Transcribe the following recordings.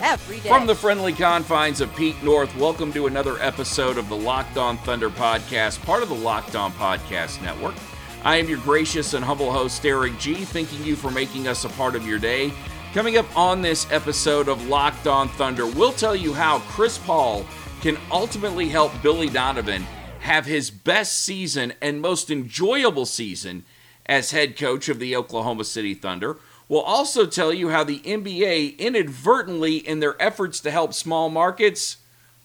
every day. From the friendly confines of Pete North, welcome to another episode of the Locked On Thunder podcast, part of the Locked On Podcast Network. I am your gracious and humble host, Eric G, thanking you for making us a part of your day. Coming up on this episode of Locked On Thunder, we'll tell you how Chris Paul can ultimately help Billy Donovan have his best season and most enjoyable season as head coach of the Oklahoma City Thunder. We'll also tell you how the NBA inadvertently, in their efforts to help small markets,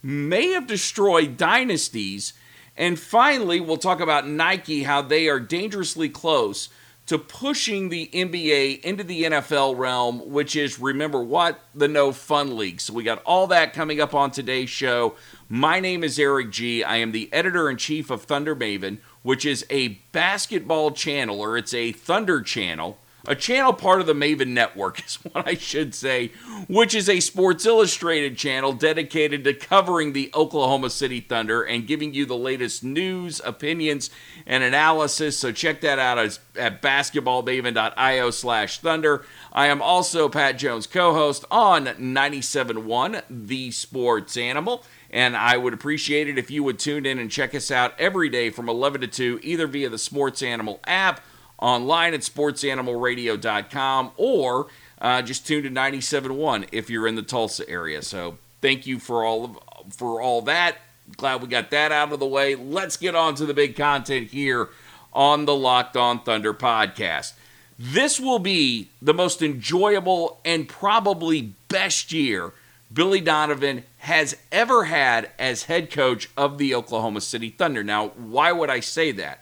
may have destroyed dynasties. And finally, we'll talk about Nike, how they are dangerously close to pushing the NBA into the NFL realm, which is, remember what? The no fun league. So we got all that coming up on today's show. My name is Eric G. I am the editor in chief of Thunder Maven, which is a basketball channel, or it's a Thunder channel, a channel part of the Maven Network, is what I should say, which is a Sports Illustrated channel dedicated to covering the Oklahoma City Thunder and giving you the latest news, opinions, and analysis. So check that out at basketballmaven.io slash thunder. I am also Pat Jones, co host on 97.1, The Sports Animal. And I would appreciate it if you would tune in and check us out every day from 11 to 2, either via the Sports Animal app, online at sportsanimalradio.com, or uh, just tune to 97.1 if you're in the Tulsa area. So thank you for all of for all that. Glad we got that out of the way. Let's get on to the big content here on the Locked On Thunder podcast. This will be the most enjoyable and probably best year Billy Donovan has ever had as head coach of the Oklahoma City Thunder. Now, why would I say that?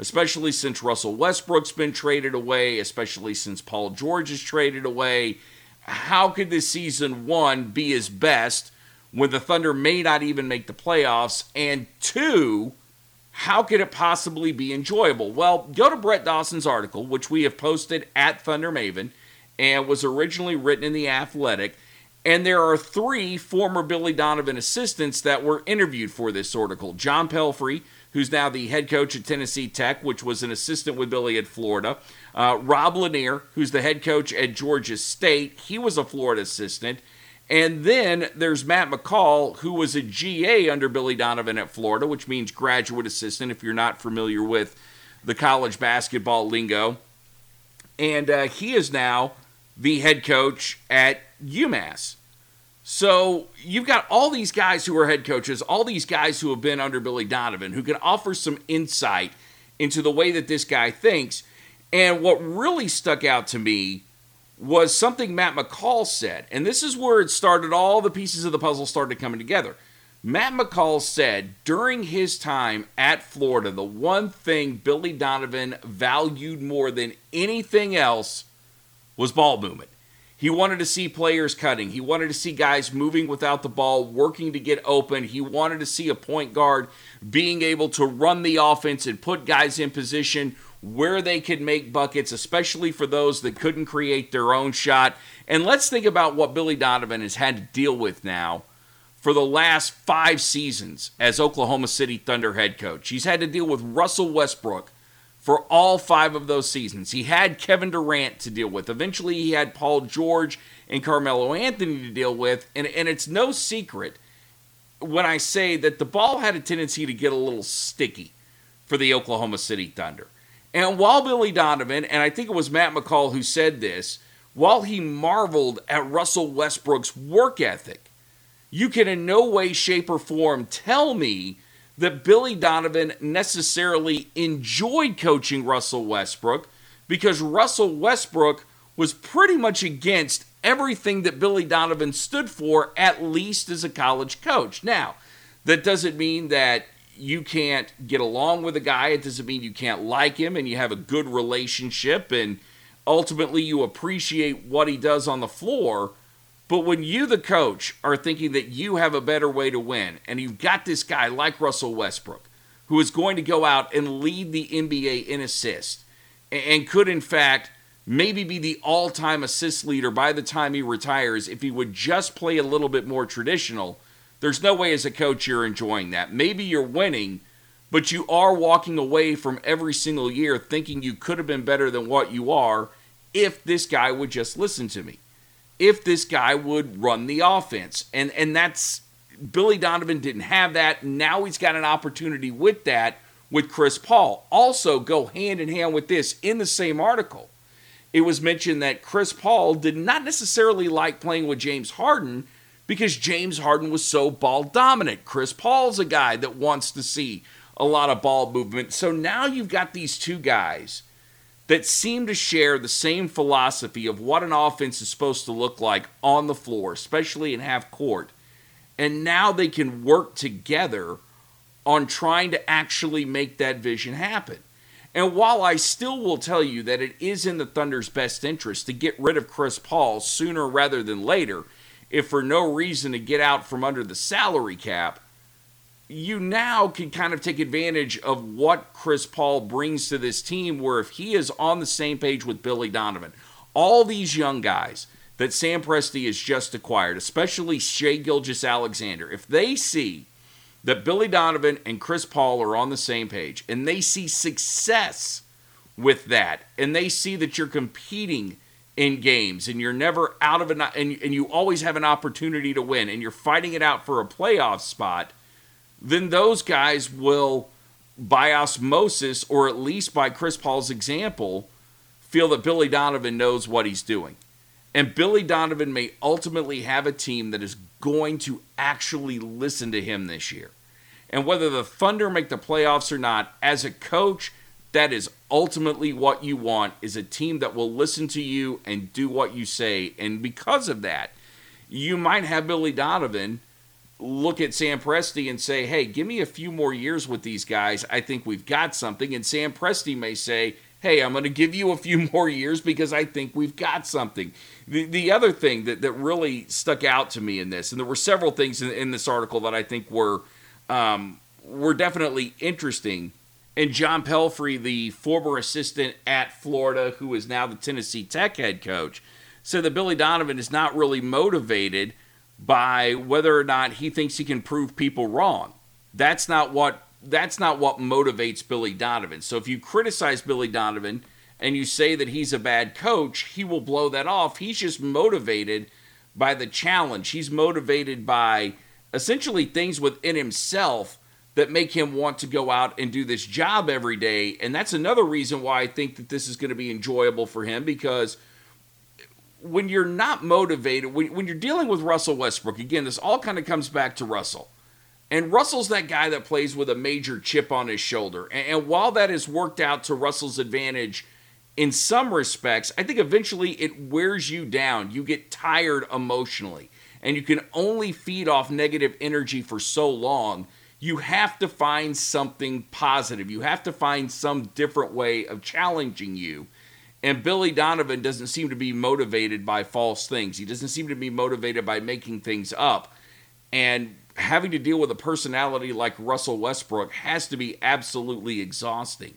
Especially since Russell Westbrook's been traded away, especially since Paul George is traded away. How could this season, one, be his best when the Thunder may not even make the playoffs? And two, how could it possibly be enjoyable? Well, go to Brett Dawson's article, which we have posted at Thunder Maven and was originally written in The Athletic and there are three former Billy Donovan assistants that were interviewed for this article. John Pelphrey, who's now the head coach at Tennessee Tech, which was an assistant with Billy at Florida. Uh, Rob Lanier, who's the head coach at Georgia State, he was a Florida assistant. And then there's Matt McCall, who was a GA under Billy Donovan at Florida, which means graduate assistant if you're not familiar with the college basketball lingo. And uh, he is now the head coach at UMass. So you've got all these guys who are head coaches, all these guys who have been under Billy Donovan, who can offer some insight into the way that this guy thinks. And what really stuck out to me was something Matt McCall said. And this is where it started, all the pieces of the puzzle started coming together. Matt McCall said during his time at Florida, the one thing Billy Donovan valued more than anything else was ball movement. He wanted to see players cutting. He wanted to see guys moving without the ball, working to get open. He wanted to see a point guard being able to run the offense and put guys in position where they could make buckets, especially for those that couldn't create their own shot. And let's think about what Billy Donovan has had to deal with now for the last five seasons as Oklahoma City Thunder head coach. He's had to deal with Russell Westbrook for all five of those seasons. He had Kevin Durant to deal with. Eventually, he had Paul George and Carmelo Anthony to deal with. And, and it's no secret when I say that the ball had a tendency to get a little sticky for the Oklahoma City Thunder. And while Billy Donovan, and I think it was Matt McCall who said this, while he marveled at Russell Westbrook's work ethic, you can in no way, shape, or form tell me that Billy Donovan necessarily enjoyed coaching Russell Westbrook because Russell Westbrook was pretty much against everything that Billy Donovan stood for, at least as a college coach. Now, that doesn't mean that you can't get along with a guy. It doesn't mean you can't like him and you have a good relationship and ultimately you appreciate what he does on the floor. But when you, the coach, are thinking that you have a better way to win, and you've got this guy like Russell Westbrook, who is going to go out and lead the NBA in assists, and could, in fact, maybe be the all time assist leader by the time he retires if he would just play a little bit more traditional, there's no way as a coach you're enjoying that. Maybe you're winning, but you are walking away from every single year thinking you could have been better than what you are if this guy would just listen to me if this guy would run the offense. And and that's Billy Donovan didn't have that. Now he's got an opportunity with that with Chris Paul. Also go hand in hand with this in the same article. It was mentioned that Chris Paul did not necessarily like playing with James Harden because James Harden was so ball dominant. Chris Paul's a guy that wants to see a lot of ball movement. So now you've got these two guys that seem to share the same philosophy of what an offense is supposed to look like on the floor, especially in half court. And now they can work together on trying to actually make that vision happen. And while I still will tell you that it is in the Thunder's best interest to get rid of Chris Paul sooner rather than later, if for no reason to get out from under the salary cap, you now can kind of take advantage of what Chris Paul brings to this team, where if he is on the same page with Billy Donovan, all these young guys that Sam Presti has just acquired, especially Shai Gilgeous-Alexander, if they see that Billy Donovan and Chris Paul are on the same page and they see success with that and they see that you're competing in games and you're never out of an and, and you always have an opportunity to win and you're fighting it out for a playoff spot then those guys will, by osmosis, or at least by Chris Paul's example, feel that Billy Donovan knows what he's doing. And Billy Donovan may ultimately have a team that is going to actually listen to him this year. And whether the Thunder make the playoffs or not, as a coach, that is ultimately what you want is a team that will listen to you and do what you say. And because of that, you might have Billy Donovan look at Sam Presti and say, hey, give me a few more years with these guys. I think we've got something. And Sam Presti may say, hey, I'm going to give you a few more years because I think we've got something. The, the other thing that, that really stuck out to me in this, and there were several things in, in this article that I think were, um, were definitely interesting. And John Pelphrey, the former assistant at Florida, who is now the Tennessee Tech head coach, said that Billy Donovan is not really motivated – by whether or not he thinks he can prove people wrong. That's not what that's not what motivates Billy Donovan. So if you criticize Billy Donovan and you say that he's a bad coach, he will blow that off. He's just motivated by the challenge. He's motivated by essentially things within himself that make him want to go out and do this job every day. And that's another reason why I think that this is going to be enjoyable for him because – when you're not motivated, when, when you're dealing with Russell Westbrook, again, this all kind of comes back to Russell. And Russell's that guy that plays with a major chip on his shoulder. And, and while that has worked out to Russell's advantage in some respects, I think eventually it wears you down. You get tired emotionally. And you can only feed off negative energy for so long. You have to find something positive. You have to find some different way of challenging you And Billy Donovan doesn't seem to be motivated by false things. He doesn't seem to be motivated by making things up. And having to deal with a personality like Russell Westbrook has to be absolutely exhausting.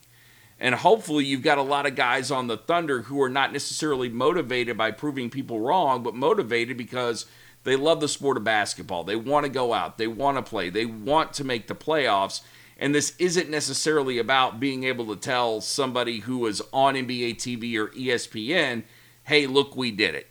And hopefully, you've got a lot of guys on the Thunder who are not necessarily motivated by proving people wrong, but motivated because they love the sport of basketball. They want to go out, they want to play, they want to make the playoffs. And this isn't necessarily about being able to tell somebody who was on NBA TV or ESPN, hey, look, we did it.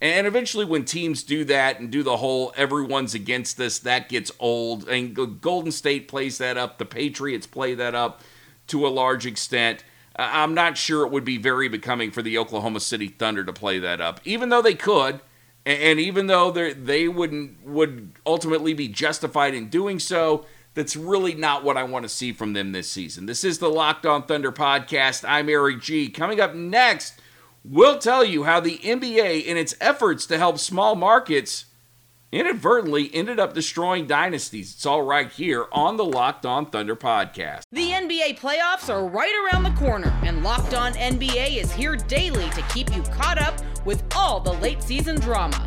And eventually, when teams do that and do the whole everyone's against this, that gets old. And Golden State plays that up, the Patriots play that up to a large extent. I'm not sure it would be very becoming for the Oklahoma City Thunder to play that up, even though they could, and even though they wouldn't would ultimately be justified in doing so. That's really not what I want to see from them this season. This is the Locked On Thunder podcast. I'm Eric G. Coming up next, we'll tell you how the NBA, in its efforts to help small markets, inadvertently ended up destroying dynasties. It's all right here on the Locked On Thunder podcast. The NBA playoffs are right around the corner, and Locked On NBA is here daily to keep you caught up with all the late season drama.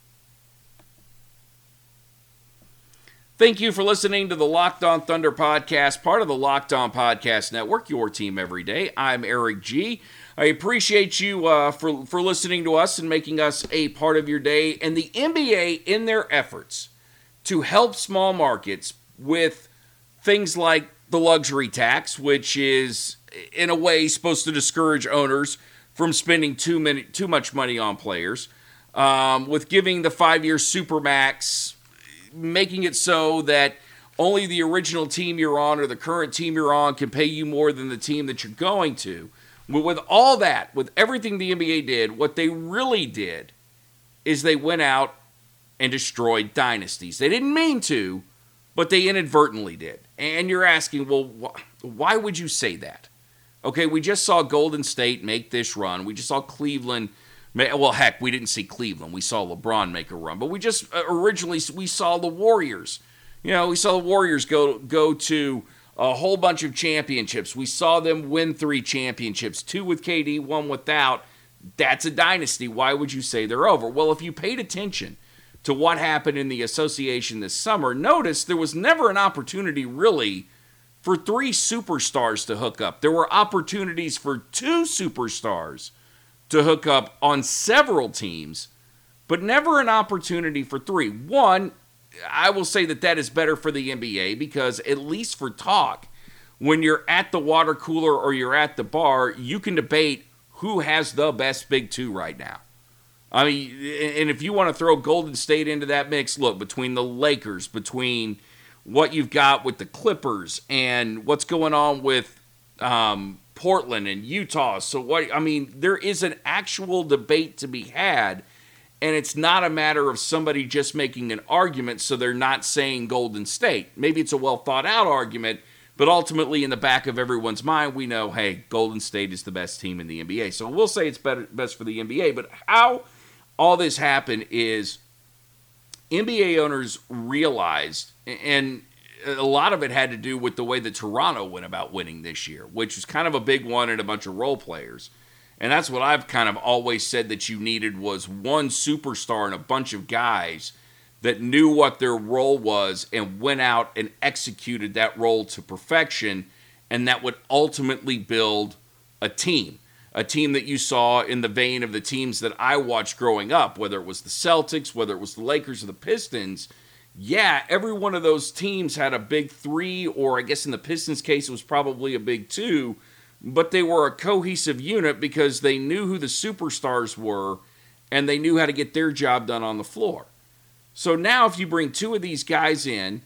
Thank you for listening to the Locked On Thunder podcast, part of the Locked On Podcast Network, your team every day. I'm Eric G. I appreciate you uh, for, for listening to us and making us a part of your day. And the NBA, in their efforts to help small markets with things like the luxury tax, which is in a way supposed to discourage owners from spending too many too much money on players. Um, with giving the five-year supermax, making it so that only the original team you're on or the current team you're on can pay you more than the team that you're going to. But with all that, with everything the NBA did, what they really did is they went out and destroyed dynasties. They didn't mean to, but they inadvertently did. And you're asking, well, wh- why would you say that? Okay, we just saw Golden State make this run. We just saw Cleveland. Well, heck, we didn't see Cleveland. We saw LeBron make a run, but we just uh, originally we saw the Warriors. You know, we saw the Warriors go go to a whole bunch of championships. We saw them win three championships, two with KD, one without. That's a dynasty. Why would you say they're over? Well, if you paid attention to what happened in the association this summer, notice there was never an opportunity really for three superstars to hook up. There were opportunities for two superstars to hook up on several teams, but never an opportunity for three. One, I will say that that is better for the NBA because, at least for talk, when you're at the water cooler or you're at the bar, you can debate who has the best big two right now. I mean, and if you want to throw Golden State into that mix, look, between the Lakers, between what you've got with the Clippers and what's going on with um, Portland and Utah. So, what, I mean, there is an actual debate to be had, and it's not a matter of somebody just making an argument so they're not saying Golden State. Maybe it's a well thought out argument, but ultimately, in the back of everyone's mind, we know, hey, Golden State is the best team in the NBA. So, we'll say it's better, best for the NBA, but how all this happened is NBA owners realized, and a lot of it had to do with the way that Toronto went about winning this year, which was kind of a big one and a bunch of role players. And that's what I've kind of always said that you needed was one superstar and a bunch of guys that knew what their role was and went out and executed that role to perfection and that would ultimately build a team a team that you saw in the vein of the teams that I watched growing up, whether it was the Celtics, whether it was the Lakers or the Pistons. Yeah, every one of those teams had a big three, or I guess in the Pistons' case, it was probably a big two, but they were a cohesive unit because they knew who the superstars were and they knew how to get their job done on the floor. So now, if you bring two of these guys in,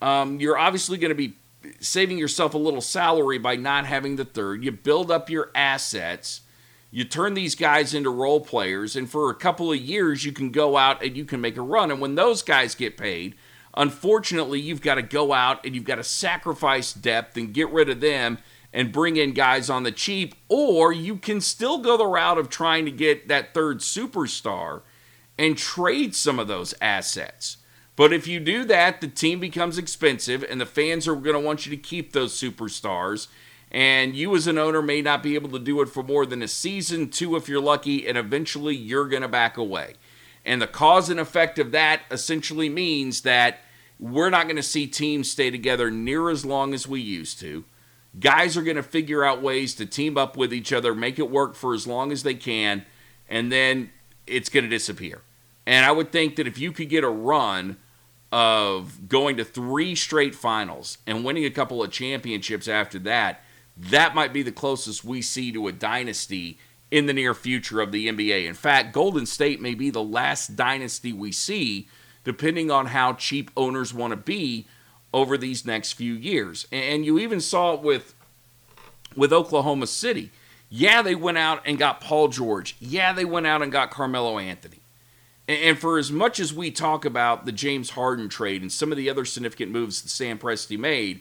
um, you're obviously going to be saving yourself a little salary by not having the third. You build up your assets. You turn these guys into role players, and for a couple of years, you can go out and you can make a run. And when those guys get paid, Unfortunately, you've got to go out and you've got to sacrifice depth and get rid of them and bring in guys on the cheap, or you can still go the route of trying to get that third superstar and trade some of those assets. But if you do that, the team becomes expensive and the fans are going to want you to keep those superstars. And you, as an owner, may not be able to do it for more than a season, two if you're lucky, and eventually you're going to back away. And the cause and effect of that essentially means that we're not going to see teams stay together near as long as we used to. Guys are going to figure out ways to team up with each other, make it work for as long as they can, and then it's going to disappear. And I would think that if you could get a run of going to three straight finals and winning a couple of championships after that, that might be the closest we see to a dynasty in the near future of the NBA. In fact, Golden State may be the last dynasty we see, depending on how cheap owners want to be over these next few years. And you even saw it with with Oklahoma City. Yeah, they went out and got Paul George. Yeah, they went out and got Carmelo Anthony. And for as much as we talk about the James Harden trade and some of the other significant moves that Sam Presti made,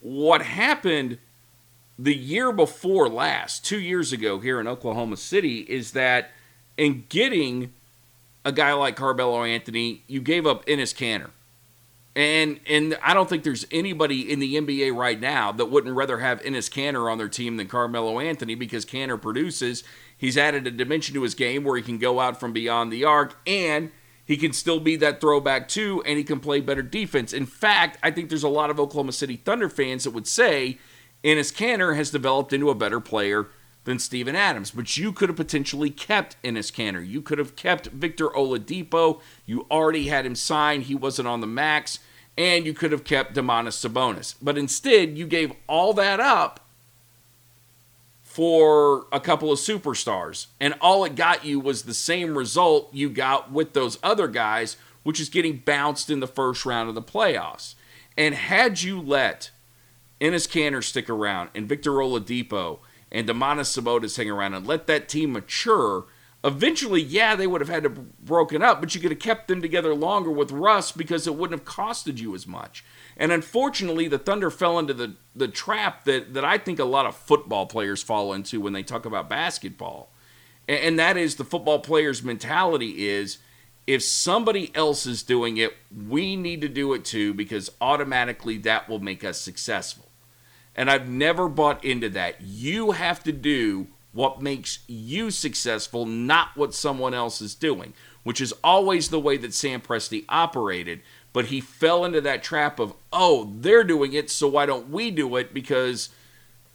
what happened the year before last, two years ago here in Oklahoma City, is that in getting a guy like Carmelo Anthony, you gave up Enes Kanter. And and I don't think there's anybody in the NBA right now that wouldn't rather have Enes Kanter on their team than Carmelo Anthony because Kanter produces. He's added a dimension to his game where he can go out from beyond the arc and he can still be that throwback too, and he can play better defense. In fact, I think there's a lot of Oklahoma City Thunder fans that would say Enes Kanter has developed into a better player than Steven Adams. But you could have potentially kept Enes Kanter. You could have kept Victor Oladipo. You already had him signed. He wasn't on the max and you could have kept Domantas Sabonis. But instead, you gave all that up for a couple of superstars. And all it got you was the same result you got with those other guys, which is getting bounced in the first round of the playoffs. And had you let Enes Kanter stick around and Victor Oladipo and Domantas Sabonis hang around and let that team mature – Eventually, yeah, they would have had to broken up, but you could have kept them together longer with Russ because it wouldn't have costed you as much. And unfortunately, the Thunder fell into the, the trap that, that I think a lot of football players fall into when they talk about basketball. And, and that is the football player's mentality is if somebody else is doing it, we need to do it too because automatically that will make us successful. And I've never bought into that. You have to do what makes you successful, not what someone else is doing, which is always the way that Sam Presti operated. But he fell into that trap of, oh, they're doing it, so why don't we do it? Because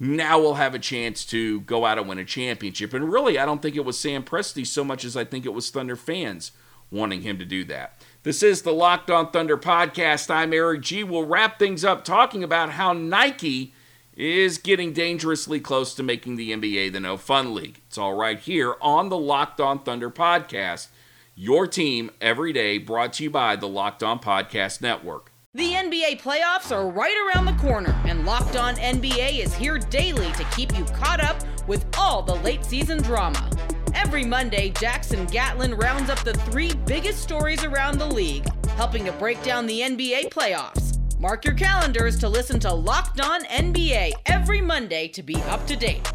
now we'll have a chance to go out and win a championship. And really, I don't think it was Sam Presti so much as I think it was Thunder fans wanting him to do that. This is the Locked On Thunder podcast. I'm Eric G. We'll wrap things up talking about how Nike is getting dangerously close to making the NBA the No Fun League. It's all right here on the Locked On Thunder podcast. Your team every day, brought to you by the Locked On Podcast Network. The NBA playoffs are right around the corner, and Locked On NBA is here daily to keep you caught up with all the late season drama. Every Monday, Jackson Gatlin rounds up the three biggest stories around the league, helping to break down the NBA playoffs. Mark your calendars to listen to Locked On NBA every Monday to be up to date.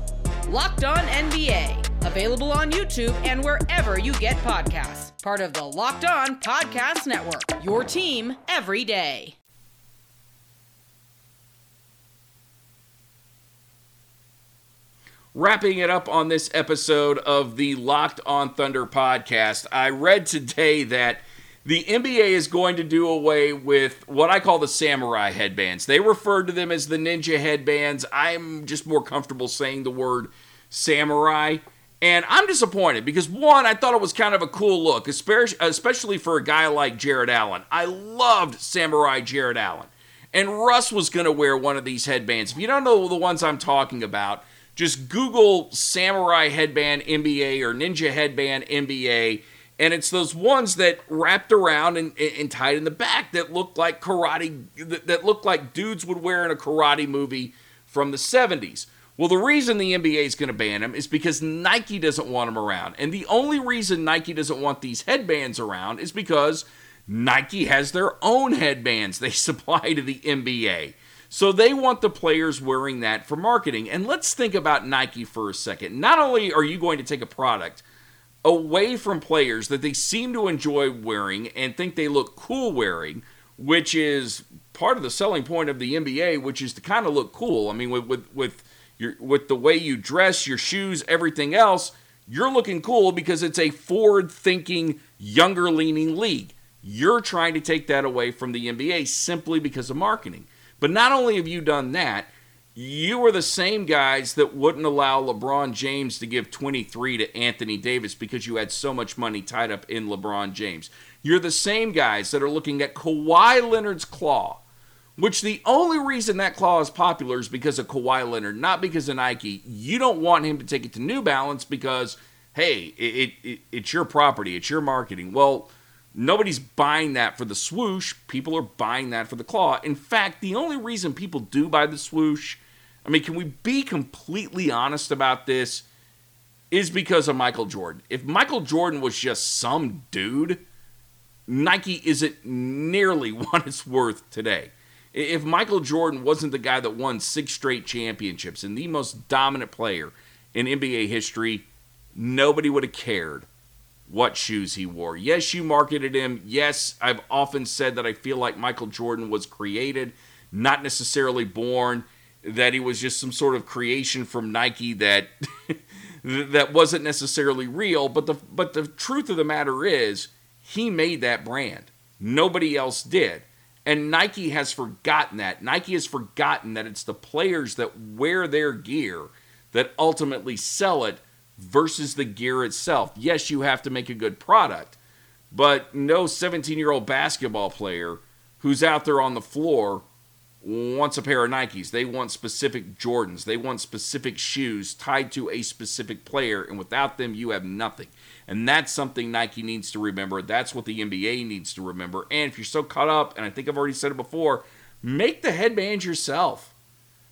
Locked On NBA, available on YouTube and wherever you get podcasts. Part of the Locked On Podcast Network, your team every day. Wrapping it up on this episode of the Locked On Thunder podcast, I read today that the NBA is going to do away with what I call the samurai headbands. They refer to them as the ninja headbands. I'm just more comfortable saying the word samurai. And I'm disappointed because one, I thought it was kind of a cool look, especially for a guy like Jarrett Allen. I loved Samurai Jarrett Allen. And Russ was going to wear one of these headbands. If you don't know the ones I'm talking about, just Google Samurai Headband NBA or Ninja Headband NBA and it's those ones that wrapped around and, and tied in the back that look like karate that, that look like dudes would wear in a karate movie from the 70s. Well, the reason the NBA is going to ban them is because Nike doesn't want them around. And the only reason Nike doesn't want these headbands around is because Nike has their own headbands they supply to the NBA. So they want the players wearing that for marketing. And let's think about Nike for a second. Not only are you going to take a product away from players that they seem to enjoy wearing and think they look cool wearing, which is part of the selling point of the NBA, which is to kind of look cool. I mean, with with with your with the way you dress, your shoes, everything else, you're looking cool because it's a forward-thinking, younger-leaning league. You're trying to take that away from the NBA simply because of marketing. But not only have you done that, you were the same guys that wouldn't allow LeBron James to give 23 to Anthony Davis because you had so much money tied up in LeBron James. You're the same guys that are looking at Kawhi Leonard's claw, which the only reason that claw is popular is because of Kawhi Leonard, not because of Nike. You don't want him to take it to New Balance because, hey, it, it, it's your property, it's your marketing. Well, Nobody's buying that for the swoosh. People are buying that for the claw. In fact, the only reason people do buy the swoosh, I mean, can we be completely honest about this? Is because of Michael Jordan. If Michael Jordan was just some dude, Nike isn't nearly what it's worth today. If Michael Jordan wasn't the guy that won six straight championships and the most dominant player in NBA history, nobody would have cared what shoes he wore. Yes, you marketed him. Yes, I've often said that I feel like Michael Jordan was created, not necessarily born, that it was just some sort of creation from Nike that that wasn't necessarily real, but the but the truth of the matter is he made that brand. Nobody else did. And Nike has forgotten that. Nike has forgotten that it's the players that wear their gear that ultimately sell it versus the gear itself. Yes, you have to make a good product, but no 17 year old basketball player who's out there on the floor wants a pair of Nikes. They want specific Jordans. They want specific shoes tied to a specific player, and without them, you have nothing. And that's something Nike needs to remember. That's what the NBA needs to remember. And if you're so caught up, and I think I've already said it before, make the headbands yourself.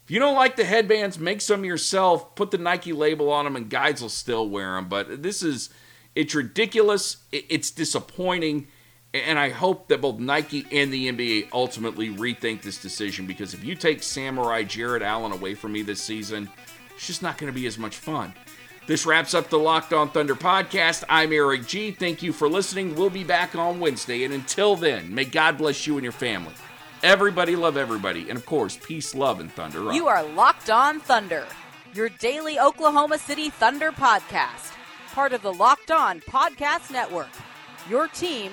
If you don't like the headbands, make some yourself. Put the Nike label on them, and guys will still wear them. But this is, it's ridiculous. It's disappointing. And I hope that both Nike and the NBA ultimately rethink this decision because if you take Samurai Jarrett Allen away from me this season, it's just not going to be as much fun. This wraps up the Locked On Thunder podcast. I'm Eric G. Thank you for listening. We'll be back on Wednesday. And until then, may God bless you and your family. Everybody love everybody. And of course, peace, love, and thunder. You are Locked On Thunder, your daily Oklahoma City Thunder podcast. Part of the Locked On Podcast Network. Your team